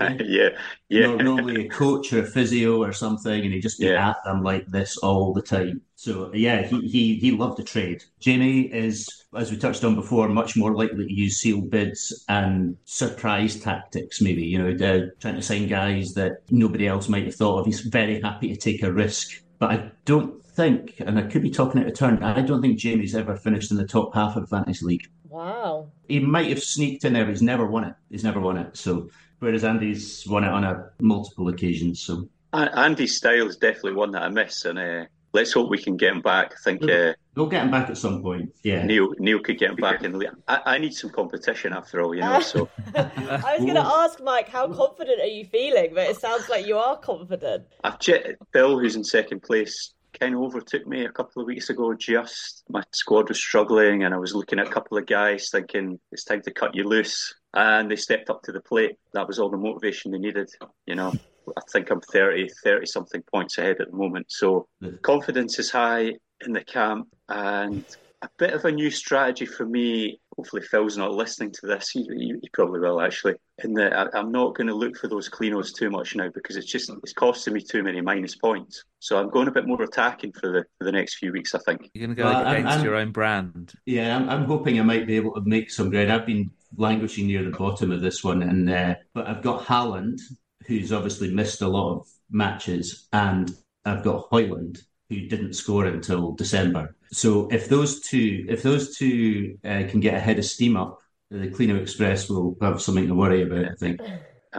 yeah, yeah. yeah. normally a coach or a physio or something, and he'd just be yeah. at them like this all the time. So yeah, he he he loved the trade. Jamie is, as we touched on before, much more likely to use sealed bids and surprise tactics. Maybe you know, uh, trying to sign guys that nobody else might have thought of. He's very happy to take a risk, but I don't think, and I could be talking out of turn, I don't think Jamie's ever finished in the top half of Fantasy League. Wow. He might have sneaked in there, but he's never won it. He's never won it. So, whereas Andy's won it on a multiple occasions. So, Andy's style is definitely one that I miss, and uh, let's hope we can get him back. I think we'll, uh, we'll get him back at some point. Yeah, Niall Niall could get him back in the league. I, I need some competition after all, you know. So [laughs] I was going to ask Mike, how confident are you feeling? But it sounds like you are confident. I've checked Bill, who's in second place, kind of overtook me a couple of weeks ago. Just my squad was struggling, and I was looking at a couple of guys thinking it's time to cut you loose, and they stepped up to the plate. That was all the motivation they needed. You know, I think I'm 30, 30 something points ahead at the moment. So mm. confidence is high in the camp, and a bit of a new strategy for me hopefully Phil's not listening to this. He, he, he probably will actually. In that I, am not going to look for those cleanos too much now because it's just it's costing me too many minus points. So I'm going a bit more attacking for the for the next few weeks. I think you're going to go well, against I'm, I'm, your own brand. Yeah, I'm, I'm, hoping I might be able to make some ground. I've been languishing near the bottom of this one, and uh, but I've got Haaland, who's obviously missed a lot of matches, and I've got Højlund, who didn't score until December. So if those two, if those two uh, can get ahead of steam up, the Cleano Express will have something to worry about. I think.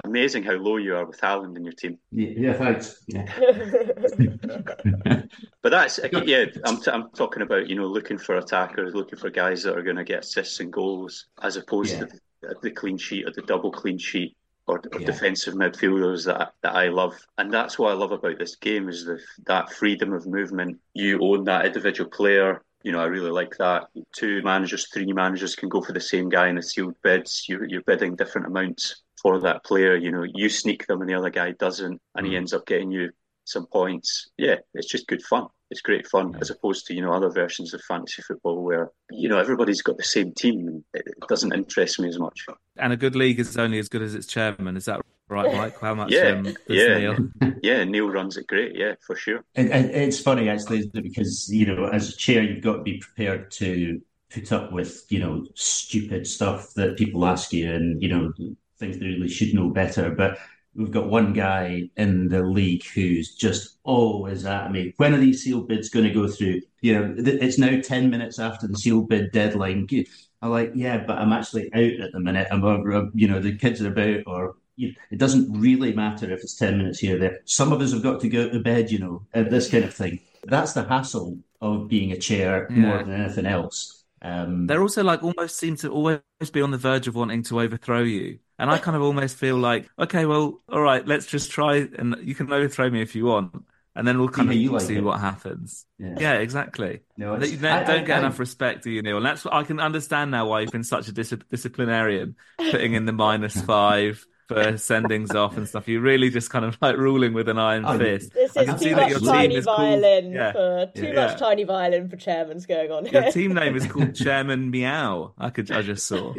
Amazing how low you are with Haaland in your team. Yeah, yeah thanks. Yeah. [laughs] but that's yeah. I'm t- I'm talking about you know looking for attackers, looking for guys that are going to get assists and goals, as opposed yeah. to the, the clean sheet or the double clean sheet or, or yeah. defensive midfielders that that I love, and that's what I love about this game is the that freedom of movement. You own that individual player. You know, I really like that. Two managers, three managers can go for the same guy in the sealed bids. You're, you're bidding different amounts for that player. You know, you sneak them and the other guy doesn't, and he mm. ends up getting you some points. Yeah, it's just good fun. It's great fun as opposed to you know other versions of fantasy football where you know everybody's got the same team it doesn't interest me as much. And a good league is only as good as its chairman. Is that right, Mike? How much? yeah, um, yeah, Niall? [laughs] yeah. Niall runs it great. Yeah, for sure. And, and it's funny actually because you know as a chair you've got to be prepared to put up with you know stupid stuff that people ask you and you know things they really should know better, but we've got one guy in the league who's just always at me. When are these sealed bids going to go through? You know, it's now 10 minutes after the sealed bid deadline. I'm like, yeah, but I'm actually out at the minute. I'm, you know, the kids are about, or it doesn't really matter if it's 10 minutes here or there. Some of us have got to go to bed, you know, this kind of thing. That's the hassle of being a chair yeah. more than anything else. Um, They're also like almost seem to always be on the verge of wanting to overthrow you. And I kind of almost feel like, okay, well, all right, let's just try, and you can overthrow me if you want, and then we'll kind yeah, of like see it. what happens. Yeah, yeah exactly. No, you don't, I, don't I, get I, enough respect, do you, Niall? And that's I can understand now why you've been such a dis- disciplinarian, putting in the minus [laughs] five, for sendings off and stuff. You're really just kind of like ruling with an iron Oh, fist. This I is can too see that much your team tiny is called- violin Yeah. for too Yeah. much Yeah. tiny violin for chairman's going on here. Your team name is called [laughs] Chairman Meow. I could, I just saw.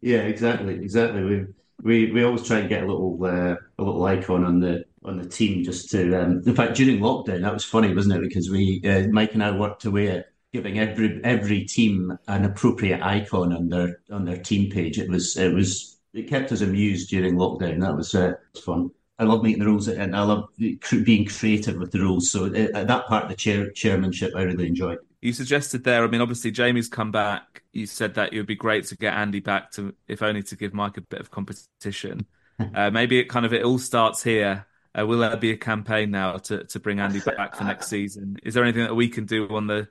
Yeah, exactly, exactly. We we we always try and get a little uh, a little icon on the on the team just to. Um, in fact, during lockdown, that was funny, wasn't it? Because we uh, Mike and I worked away at giving every every team an appropriate icon on their on their team page. It was it was it kept us amused during lockdown. That was uh, fun. I love making the rules and I love being creative with the rules. So uh, that part of the chair chairmanship, I really enjoyed. You suggested there, I mean, obviously Jamie's come back. You said that it would be great to get Andy back to, if only to give Mike a bit of competition. [laughs] Uh, maybe it kind of it all starts here. Uh, will there be a campaign now to, to bring Andy [laughs] back for next season? Is there anything that we can do on the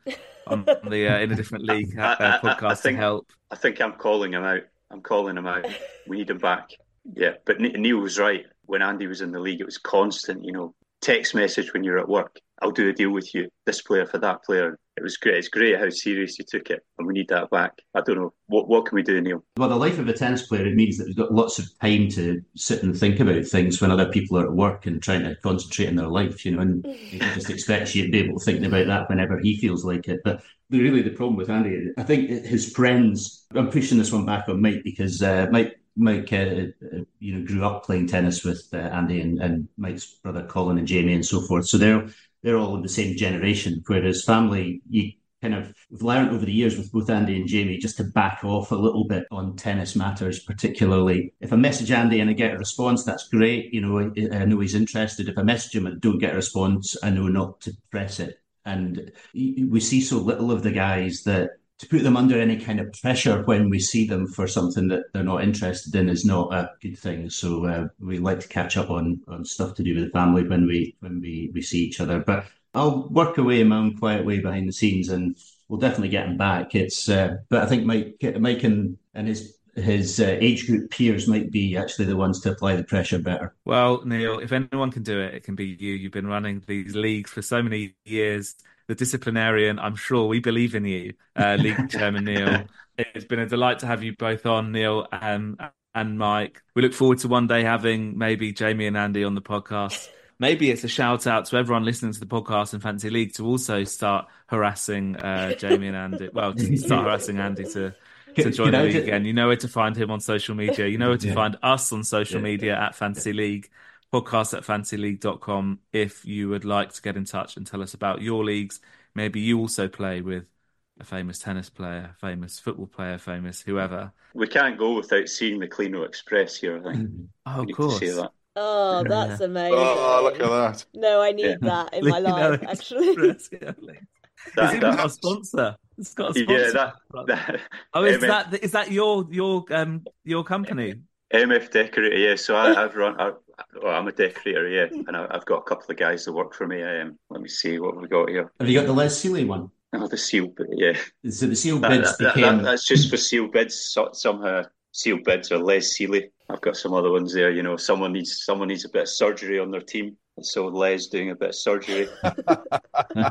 on the uh, in a different [laughs] league uh, I- I- I podcast to think- help? I think I'm calling him out. I'm calling him out. We need him back. Yeah, but Niall was right. When Andy was in the league, it was constant. You know, text message when you're at work. I'll do a deal with you. This player for that player. It was great. It's great how serious you took it, and we need that back. I don't know what what can we do, Niall. Well, the life of a tennis player, it means that we've got lots of time to sit and think about things when other people are at work and trying to concentrate on their life, you know, and he [laughs] just expects you to be able to think about that whenever he feels like it. But really, the problem with Andy, I think his friends, I'm pushing this one back on Mike because uh, Mike, Mike, uh, uh, you know, grew up playing tennis with uh, Andy and, and Mike's brother Colin and Jamie and so forth. So they're they're all of the same generation. Whereas family, you kind of we've learned over the years with both Andy and Jamie just to back off a little bit on tennis matters, particularly if I message Andy and I get a response, that's great. You know, I, I know he's interested. If I message him and don't get a response, I know not to press it. And we see so little of the guys that to put them under any kind of pressure when we see them for something that they're not interested in is not a good thing. So uh, we like to catch up on on stuff to do with the family when we when we we see each other. But I'll work away in my own quiet way behind the scenes, and we'll definitely get him back. It's uh, but I think Mike Mike and and his his uh, age group peers might be actually the ones to apply the pressure better. Well, Niall, if anyone can do it, it can be you. You've been running these leagues for so many years. The disciplinarian, I'm sure we believe in you, uh, [laughs] League Chairman Niall. It's been a delight to have you both on, Niall and and Mike. We look forward to one day having maybe Jamie and Andy on the podcast. Maybe it's a shout out to everyone listening to the podcast in Fantasy League to also start harassing uh, Jamie and Andy. Well, to start harassing Andy to to join the league again. You know where to find him on social media. You know where to Yeah. find us on social Yeah. media at Fantasy League, podcast at fantasyleague.com if you would like to get in touch and tell us about your leagues. Maybe you also play with a famous tennis player, famous football player, famous whoever. We can't go without seeing the Cleano Express here. I think Oh, we of course. to say that. Oh, that's amazing. Oh, look at that. No, I need Yeah. that in [laughs] my life, actually. Express, yeah, Lino. It's That- even that- got a sponsor. It's got a sponsor. yeah, that, that oh, is MF that is that your your um your company? MF decorator. Yeah, so I, I've run. I, well, I'm a decorator. Yeah, and I, I've got a couple of guys that work for me. Um, let me see what we got here. Have you got the Les Sealey one? Oh, the seal. bid, Yeah, So the seal that, bids that- that- became. that's just for seal bids. So, somehow seal bids are less sealy. I've got some other ones there. You know, someone needs someone needs a bit of surgery on their team, so Les doing a bit of surgery. [laughs] [laughs]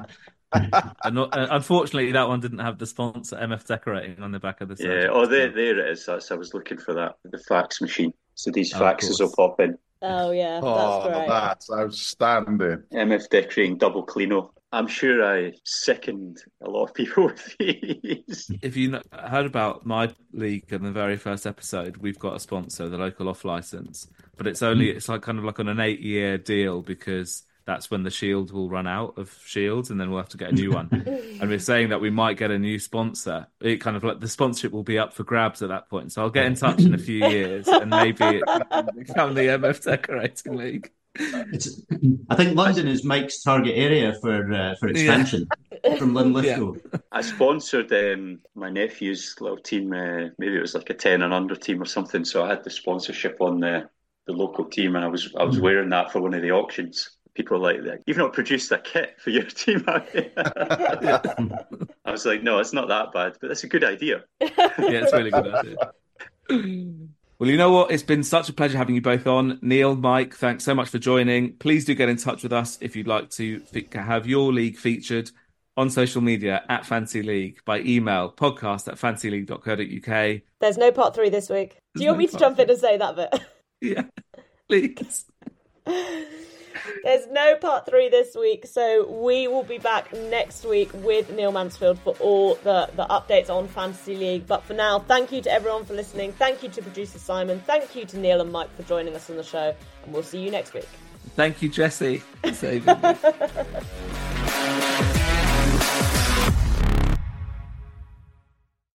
And not, uh, unfortunately, that one didn't have the sponsor MF Decorating on the back of the. Yeah. Oh, there, there it is. That's I was looking for that. The fax machine. So these Oh, faxes will course. pop in. Oh, yeah, Oh, that's great. that's outstanding. MF decorating double cleano. I'm sure I second a lot of people [laughs] with these. If you kn- heard about my league in the very first episode, we've got a sponsor, the local off license, but it's only it's like kind of like on an eight year deal because that's when the shield will run out of shields and then we'll have to get a new one. [laughs] and we're saying that we might get a new sponsor. It kind of like the sponsorship will be up for grabs at that point. So I'll get in touch in a few [laughs] years and maybe it become the MF Decorating League. It's, I think London is Mike's target area for uh, for expansion from Linlithgow. [laughs] I sponsored um, my nephew's little team. Uh, maybe it was like a ten and under team or something. So I had the sponsorship on the the local team, and I was I was wearing that for one of the auctions. People were like, "You've not produced a kit for your [laughs] team." have you?" [laughs] I was like, "No, it's not that bad, but that's a good idea." [laughs] yeah, it's a really good idea. Well, you know what? It's been such a pleasure having you both on. Niall, Mike, thanks so much for joining. Please do get in touch with us if you'd like to fe- have your league featured on social media at Fantasy League by email podcast at fantasyleague.co.uk. There's no part three this week. Do you want me to jump in and say that bit? Yeah. Please. There's no part three this week, so we will be back next week with Neil Mansfield for all the, the updates on Fantasy League. But for now, thank you to everyone for listening. Thank you to producer Simon. Thank you to Niall and Mike for joining us on the show. And we'll see you next week. Thank you, Jessy. for saving me. [laughs]